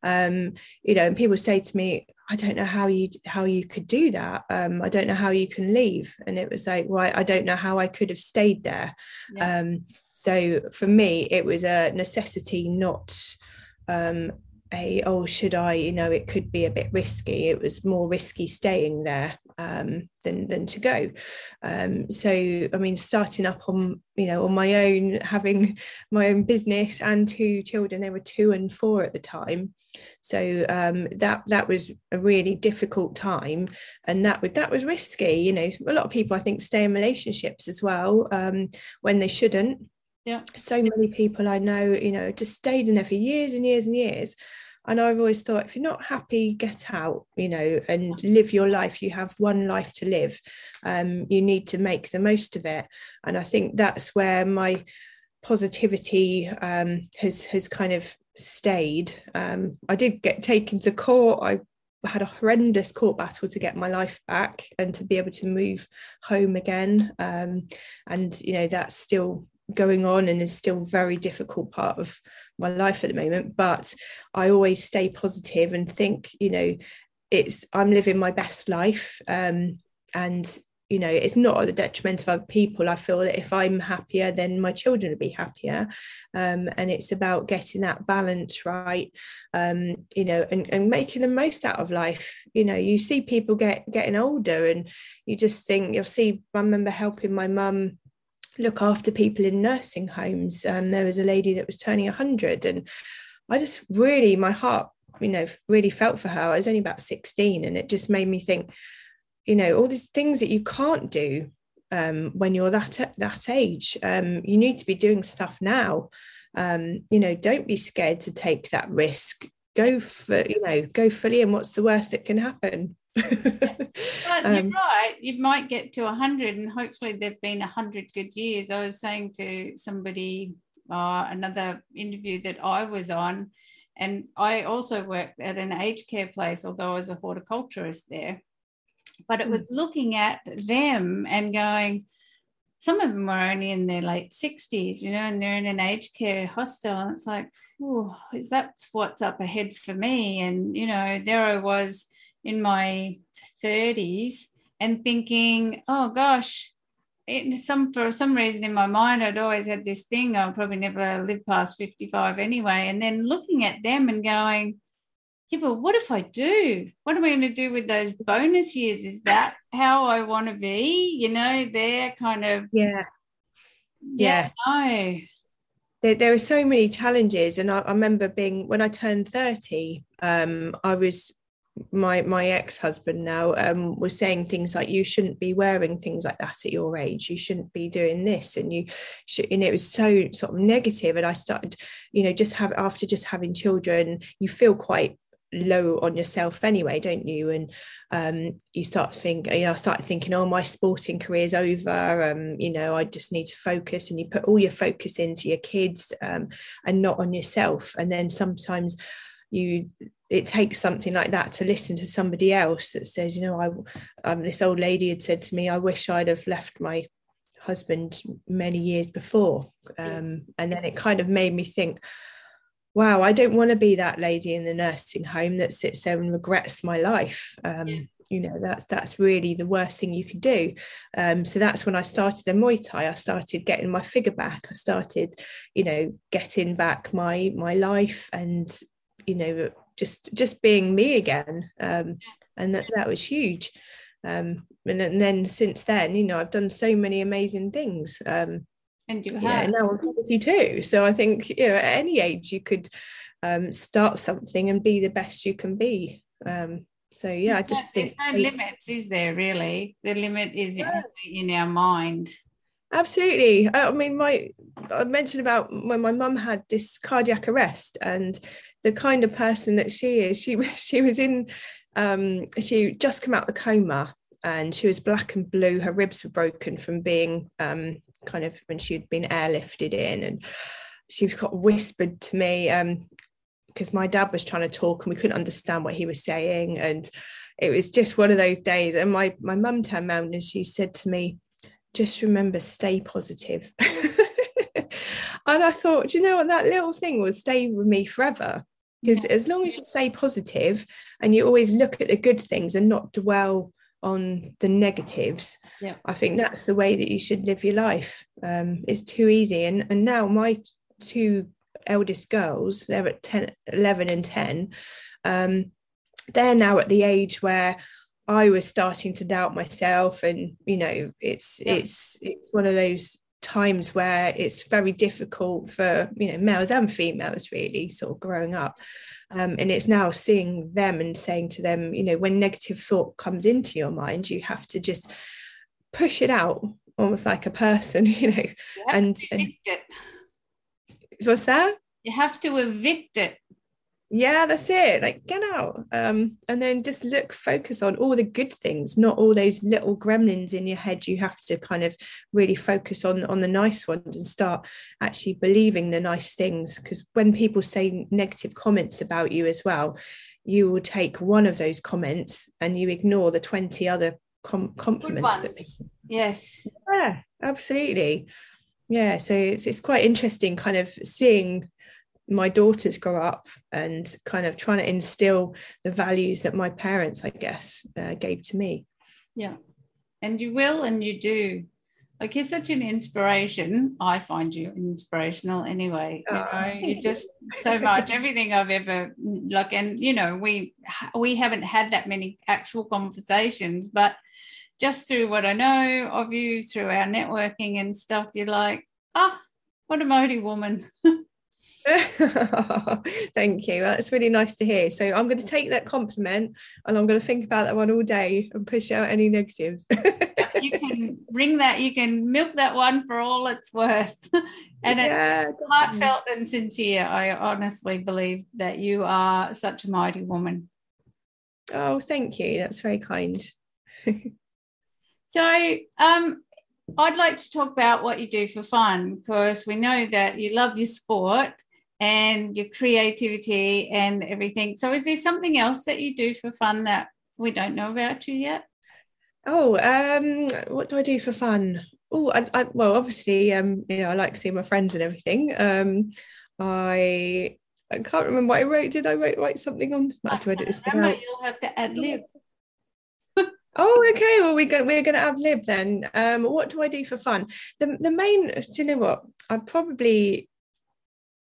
Um, you know, and people say to me, "I don't know how you how you could do that. Um, I don't know how you can leave." And it was like, "Well, I don't know how I could have stayed there." Yeah. Um, so for me, it was a necessity, not um, a oh should i you know it could be a bit risky it was more risky staying there um, than than to go. Um, so i mean starting up on you know on my own having my own business and two children they were two and four at the time. So um, that that was a really difficult time and that would that was risky you know. A lot of people i think stay in relationships as well um, when they shouldn't. Yeah. So many people i know you know just stayed in there for years and years and years and i've always thought if you're not happy get out you know and live your life. You have one life to live. Um, you need to make the most of it. And i think that's where my positivity um, has has kind of stayed. Um, i did get taken to court. I had a horrendous court battle to get my life back and to be able to move home again. Um, and you know that's still going on and is still a very difficult part of my life at the moment but i always stay positive and think you know it's i'm living my best life um, and you know it's not at the detriment of other people. I feel that if i'm happier then my children will be happier. Um, and it's about getting that balance right um, you know and, and making the most out of life. You know you see people get getting older and you just think you'll see i remember helping my mum look after people in nursing homes. Um, there was a lady that was turning 100, and I just really, my heart, you know, really felt for her. I was only about 16, and it just made me think, you know, all these things that you can't do um, when you're that that age. Um, you need to be doing stuff now. Um, you know, don't be scared to take that risk. Go for, you know, go fully, and what's the worst that can happen? (laughs) but um, you're right. You might get to 100, and hopefully, there've been 100 good years. I was saying to somebody, uh, another interview that I was on, and I also worked at an aged care place, although I was a horticulturist there. But it hmm. was looking at them and going, some of them were only in their late 60s, you know, and they're in an aged care hostel. And it's like, oh, is that what's up ahead for me? And, you know, there I was in my 30s and thinking, oh gosh, it, some for some reason in my mind, I'd always had this thing. I'll probably never live past 55 anyway. And then looking at them and going, yeah, but what if I do? What am I going to do with those bonus years? Is that how I want to be? You know, they're kind of yeah, yeah. yeah no. There, there are so many challenges, and I, I remember being when I turned 30. Um, I was my my ex-husband now um, was saying things like you shouldn't be wearing things like that at your age. You shouldn't be doing this. And you should and it was so sort of negative. And i started you know just have after just having children you feel quite low on yourself anyway don't you? And um, you start to think you know I started thinking oh my sporting career is over. Um, you know I just need to focus. And you put all your focus into your kids um, and not on yourself. And then sometimes you it takes something like that to listen to somebody else that says you know i um, this old lady had said to me i wish i'd have left my husband many years before. Um, and then it kind of made me think wow i don't want to be that lady in the nursing home that sits there and regrets my life. Um, yeah. you know that's that's really the worst thing you could do. Um, so that's when i started the muay thai. I started getting my figure back. I started you know getting back my my life and you know just just being me again um, and that, that was huge. Um, and, and, then since then you know i've done so many amazing things um, and you have. yeah, now i'm 42 so i think you know at any age you could um, start something and be the best you can be. Um, so yeah i just think no limits is there really? The limit is yeah. in our mind. Absolutely. I mean my i mentioned about when my mum had this cardiac arrest and the kind of person that she is. She (laughs) she was in um she just come out of the coma and she was black and blue. Her ribs were broken from being um kind of when she'd been airlifted in and she got whispered to me um because my dad was trying to talk and we couldn't understand what he was saying. And it was just one of those days and my my mum turned around and she said to me just remember stay positive." positive (laughs) and i thought you know what? That little thing will stay with me forever because yeah. as long as you stay positive and you always look at the good things and not dwell on the negatives yeah. i think that's the way that you should live your life um, it's too easy and and now my two eldest girls, they're at 10, 11 and 10, um, they're now at the age where I was starting to doubt myself. And, you know, it's, yeah. it's, it's one of those times where it's very difficult for you know males and females really sort of growing up um, and it's now seeing them and saying to them you know when negative thought comes into your mind you have to just push it out almost like a person (laughs) you know and, and what's that? You have to evict it. Yeah, that's it. Like get out. Um, and then just look, focus on all the good things, not all those little gremlins in your head. You have to kind of really focus on on the nice ones and start actually believing the nice things. Because when people say negative comments about you as well, you will take one of those comments and you ignore the 20 other com- compliments that yes yeah absolutely yeah so it's, it's quite interesting kind of seeing my daughters grow up and kind of trying to instill the values that my parents i guess uh, gave to me. Yeah. And you will and you do. Like you're such an inspiration. I find you inspirational anyway you oh, know you just so much. Everything i've ever like and you know we we haven't had that many actual conversations but just through what I know of you, through our networking and stuff, you're like, ah, what a moody woman. (laughs) (laughs) Thank you. That's really nice to hear. So I'm going to take that compliment and I'm going to think about that one all day and push out any negatives. (laughs) you can bring that, you can milk that one for all it's worth. (laughs) and yeah, it's heartfelt and sincere. I honestly believe that you are such a mighty woman. Oh, thank you. That's very kind. So, um, I'd like to talk about what you do for fun because we know that you love your sport and your creativity and everything. So, is there something else that you do for fun that we don't know about you yet? Oh, um, what do I do for fun? Oh, I, I, well, obviously, um, you know, I like seeing my friends and everything. Um, I I can't remember what I wrote. Did I write write something on? I have to edit this out. You'll have to ad lib. (laughs) Oh, okay. Well, we're going we're going to have lib then. Um, what do I do for fun? The the main. Do you know what? I probably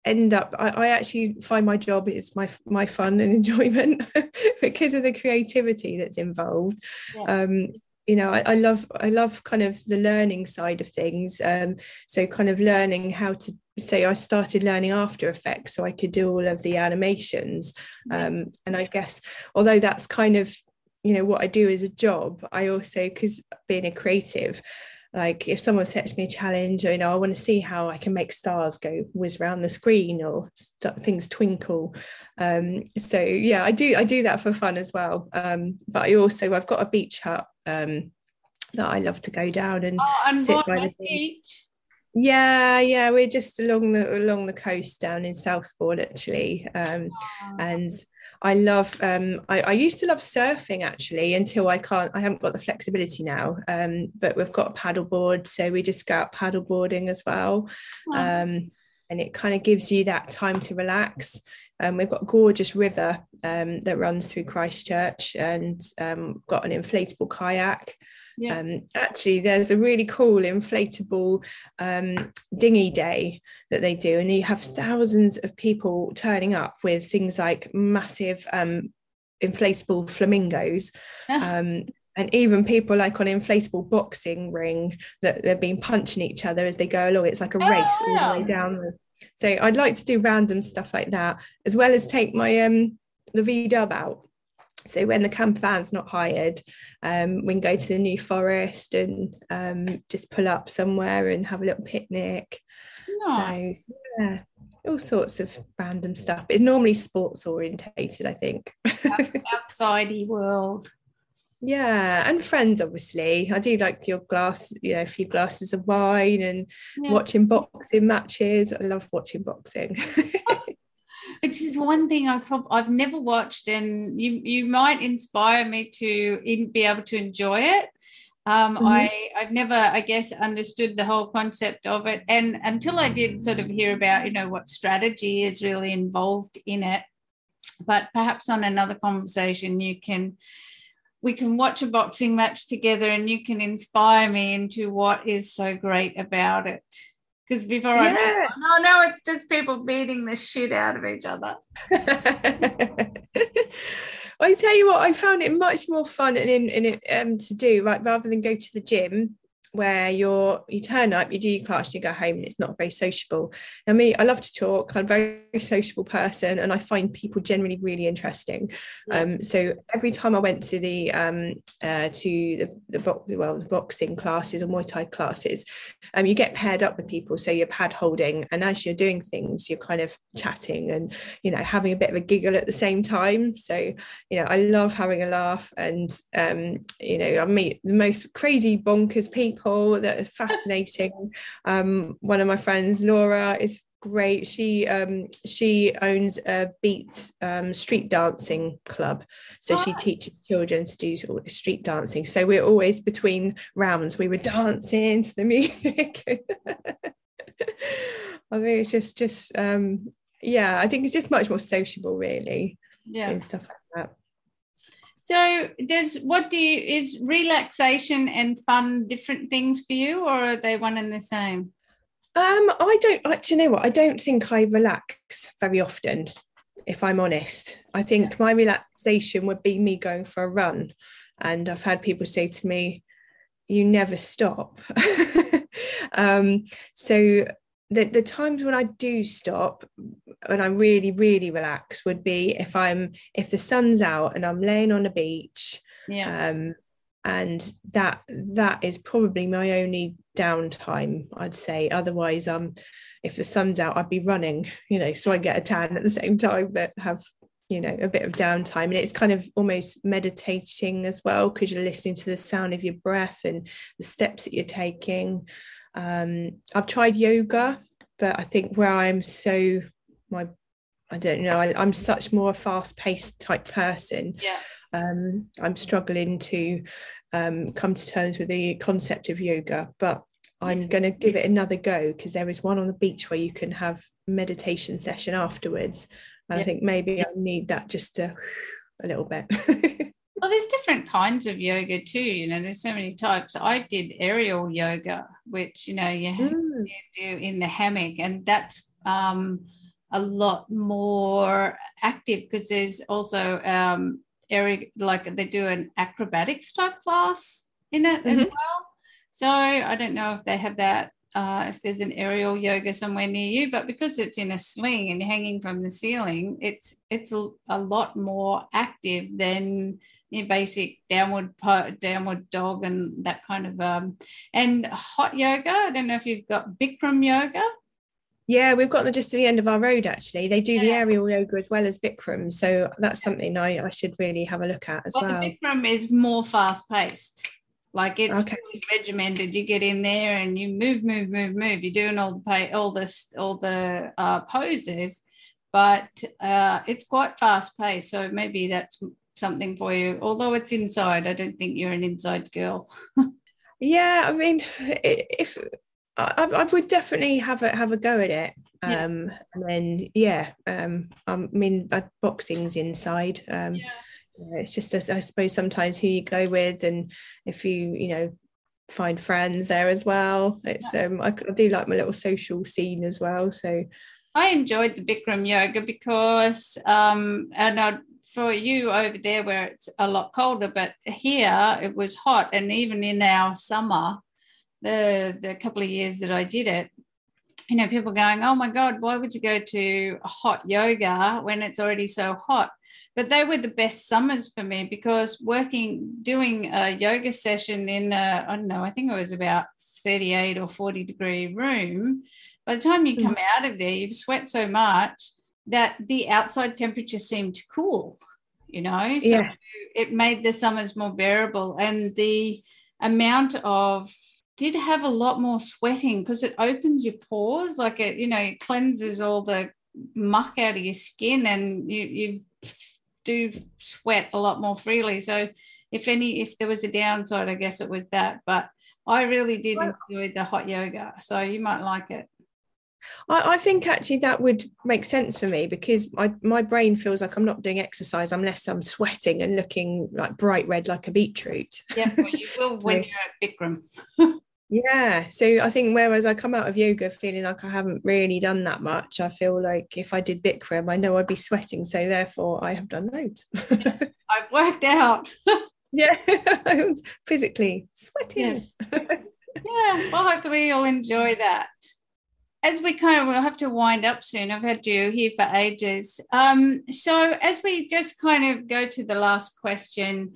end up. I, I actually find my job is my my fun and (laughs) enjoyment (laughs) because of the creativity that's involved. Yeah. Um, you know, I, I, love I love kind of the learning side of things. Um, so kind of learning how to say I started learning After Effects so I could do all of the animations. Um, and I guess although that's kind of you know what I do as a job I also because being a creative like if someone sets me a challenge or, you know I want to see how I can make stars go whiz around the screen or st- things twinkle. Um, so yeah I do I do that for fun as well. Um, but I also I've got a beach hut um, that I love to go down and, oh, sit by the beach. Yeah, yeah, we're just along the along the coast down in Southbourne actually, um, and I love um, I, I, used to love surfing actually until I can't I haven't got the flexibility now um, but we've got a paddleboard so we just go out paddleboarding as well um, and it kind of gives you that time to relax. Um, we've got a gorgeous river um, that runs through Christchurch and um, got an inflatable kayak. Yeah. Um, actually, there's a really cool inflatable um, dinghy day that they do, and you have thousands of people turning up with things like massive um, inflatable flamingos. um, and even people like on inflatable boxing ring that they've been punching each other as they go along. It's like a race oh, all the way down. So I'd like to do random stuff like that, as well as take my um the V dub out. So when the camper van's not hired, um, we can go to the New Forest and um, just pull up somewhere and have a little picnic. Nice. So yeah, all sorts of random stuff. It's normally sports orientated, I think. (laughs) Outsidey world. Yeah, and friends, obviously. I do like your glass, you know, a few glasses of wine and yeah. watching boxing matches. I love watching boxing. (laughs) (laughs) Which is one thing I prob- I've never watched, and you you might inspire me to in, be able to enjoy it. Um, mm-hmm. I I've never, I guess, understood the whole concept of it, and until I did sort of hear about, you know, what strategy is really involved in it. But perhaps on another conversation, you can we can watch a boxing match together and you can inspire me into what is so great about it. Because before yeah. I just no, no, it's just people beating the shit out of each other. (laughs) I tell you what, I found it much more fun and in, in um, to do, like rather than go to the gym where you're you turn up, you do your class, you go home, and it's not very sociable. Now, me, I love to talk. I'm a very sociable person, and I find people generally really interesting. Yeah. Um, so every time I went to the um, uh, to the, the bo- well the boxing classes or Muay Thai classes, um, you get paired up with people. So you're pad holding, and as you're doing things, you're kind of chatting and you know having a bit of a giggle at the same time. So you know, I love having a laugh, and um, you know, I meet the most crazy bonkers people people that are fascinating. Um, one of my friends, Laura, is great. She um, she owns a beat um, street dancing club, so she ah. teaches children to do street dancing. So we're always between rounds. We were dancing to the music. (laughs) I think it's just just um, yeah. I think it's just much more sociable, really. Yeah, and stuff like that. So does what do you is relaxation and fun different things for you or are they one and the same? Um, I don't actually know what I don't think I relax very often, if I'm honest. I think yeah. my relaxation would be me going for a run. And I've had people say to me, you never stop. (laughs) um, so the, the times when I do stop when I really, really relax would be if I'm if the sun's out and I'm laying on a beach. Yeah. Um, and that that is probably my only downtime, I'd say. Otherwise, um, if the sun's out, I'd be running, (laughs) you know, so I get a tan at the same time, but have you know a bit of downtime and it's kind of almost meditating as well because you're listening to the sound of your breath and the steps that you're taking um, I've tried yoga, but I think where I'm so my I don't know, I, am such more a fast-paced type person. Yeah. Um, I'm struggling to um, come to terms with the concept of yoga, but I'm going to give it another go because there is one on the beach where you can have meditation session afterwards. And yeah. I think maybe I need that just to, a little bit. (laughs) Well, there's different kinds of yoga too. You know, there's so many types. I did aerial yoga, which you know you, mm. do in the hammock, and that's um, a lot more active because there's also um, aerial, like they do an acrobatics type class in it mm-hmm. as well. So I don't know if they have that. Uh, if there's an aerial yoga somewhere near you, but because it's in a sling and hanging from the ceiling, it's it's a, a lot more active than your basic downward downward dog and that kind of um and hot yoga. I don't know if you've got bikram yoga. Yeah we've got them just to the end of our road actually. They do yeah. the aerial yoga as well as bikram so that's something i, I should really have a look at as well, well. the bikram is more fast paced like it's okay. really regimented. You get in there and you move move move move. You're doing all the pay all this all the uh, poses but uh, it's quite fast paced so maybe that's something for you. Although it's inside, I don't think you're an inside girl. yeah, I mean, if I, I, would definitely have a have a go at it. Um, yeah. and then yeah, um, I mean, boxing's inside. Um, yeah. It's just, I suppose, sometimes who you go with, and if you, you know, find friends there as well. It's um, I, I do like my little social scene as well. So I enjoyed the Bikram yoga because, um, and I, for you over there where it's a lot colder, but here it was hot, and even in our summer, the the couple of years that I did it, you know, people going, oh my God, why would you go to hot yoga when it's already so hot? But they were the best summers for me because working, doing a yoga session in, a, I don't know, I think it was about 38 or 40 degree room. By the time you come mm. out of there, you've sweat so much that the outside temperature seemed cool, you know? So yeah. it made the summers more bearable. And the amount of did have a lot more sweating because it opens your pores, like it, you know, it cleanses all the muck out of your skin, and you you do sweat a lot more freely. So, if any, if there was a downside, I guess it was that. But I really did enjoy the hot yoga, so you might like it. I, I, think actually that would make sense for me because my, my brain feels like I'm not doing exercise unless I'm sweating and looking like bright red like a beetroot. Yeah, well, you (laughs) will when so, you're at Bikram. Yeah. So I think whereas I come out of yoga feeling like I haven't really done that much, I feel like if I did Bikram, I know I'd be sweating. So therefore I have done loads. yes, (laughs) I've worked out. (laughs) yeah. physically sweating. Yes. yeah. Well, we all enjoy that? As we kind of will have to wind up soon. I've had you here for ages. Um, so as we just kind of go to the last question,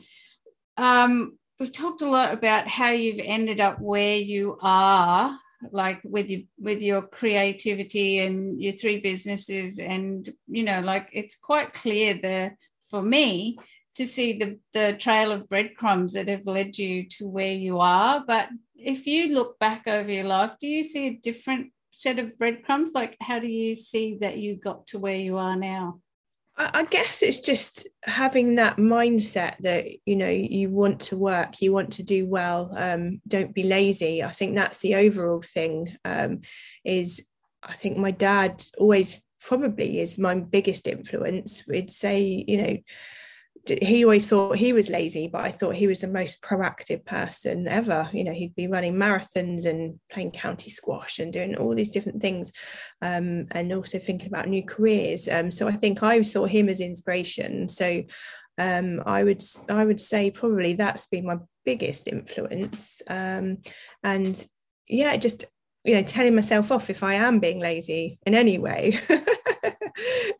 um, we've talked a lot about how you've ended up where you are like with your with your creativity and your three businesses and you know like it's quite clear the for me to see the the trail of breadcrumbs that have led you to where you are but if you look back over your life do you see a different set of breadcrumbs like how do you see that you got to where you are now I guess it's just having that mindset that you know you want to work, you want to do well. Um, don't be lazy. I think that's the overall thing. Um, is I think my dad always probably is my biggest influence. We'd say you know he always thought he was lazy, but I thought he was the most proactive person ever. You know, he'd be running marathons and playing county squash and doing all these different things, um, and also thinking about new careers. Um, so I think I saw him as inspiration. So um, I would I would say probably that's been my biggest influence. Um, and yeah, just you know, telling myself off if I am being lazy in any way. (laughs)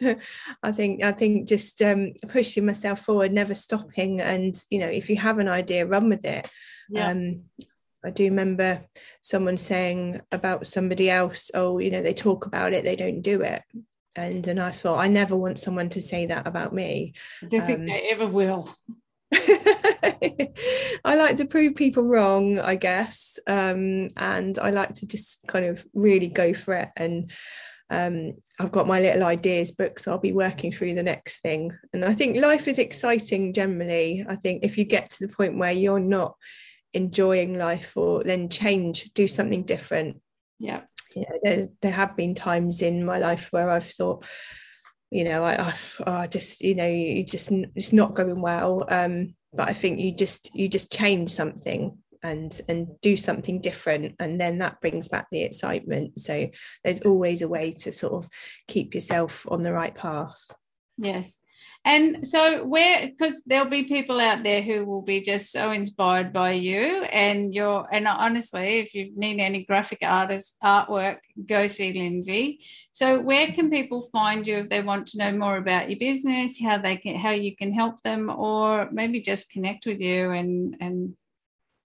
(laughs) I think I think just um, pushing myself forward, never stopping, and you know, if you have an idea, run with it. Yeah. Um, I do remember someone saying about somebody else, "Oh, you know, they talk about it, they don't do it." And and I thought, I never want someone to say that about me. I don't um, think they ever will. (laughs) I like to prove people wrong, I guess, um, and I like to just kind of really go for it and um, I've got my little ideas books I'll be working through the next thing. And I think life is exciting generally. I think if you get to the point where you're not enjoying life, or then change, do something different. Yeah. You know, there, there have been times in my life where I've thought, you know, I, I just, you know, you just it's not going well. Um, but I think you just you just change something and and do something different and then that brings back the excitement. So there's always a way to sort of keep yourself on the right path. Yes. And so where because there'll be people out there who will be just so inspired by you and your and honestly if you need any graphic artist artwork go see lindsey. So where can people find you if they want to know more about your business how they can how you can help them or maybe just connect with you and and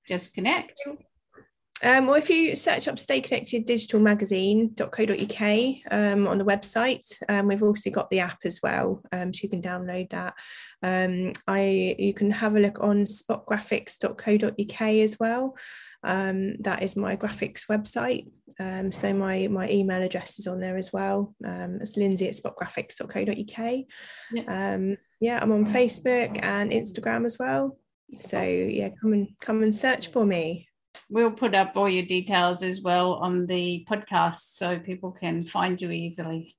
just connect. Um, well, if you search up Stay Connected Digital Magazine.co.uk um, on the website, um, we've also got the app as well, um, so you can download that. Um, I you can have a look on spotgraphics.co.uk as well. Um, that is my graphics website. so my my email address is on there as well. it's Lindsey at spotgraphics.co.uk. Yeah. yeah, I'm on Facebook and Instagram as well. So yeah, come and come and search for me. we'll put up all your details as well on the podcast so people can find you easily.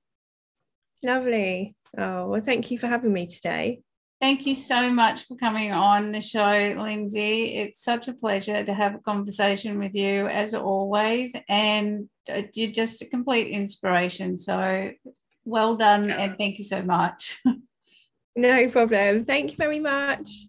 Lovely. Oh, well, thank you for having me today. Thank you so much for coming on the show, Lindsey. It's such a pleasure to have a conversation with you as always. And uh, you're just a complete inspiration. So well done and thank you so much. (laughs) no problem. Thank you very much.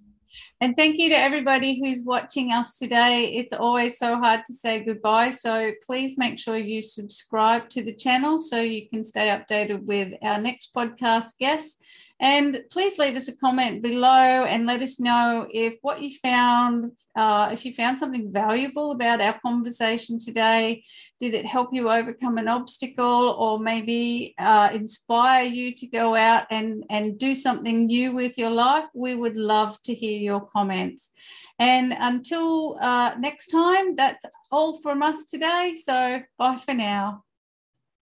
And thank you to everybody who's watching us today. It's always so hard to say goodbye. So please make sure you subscribe to the channel so you can stay updated with our next podcast guests. And please leave us a comment below and let us know if what you found, uh, if you found something valuable about our conversation today. Did it help you overcome an obstacle or maybe uh, inspire you to go out and, and do something new with your life? We would love to hear your comments. And until uh, next time, that's all from us today. So bye for now.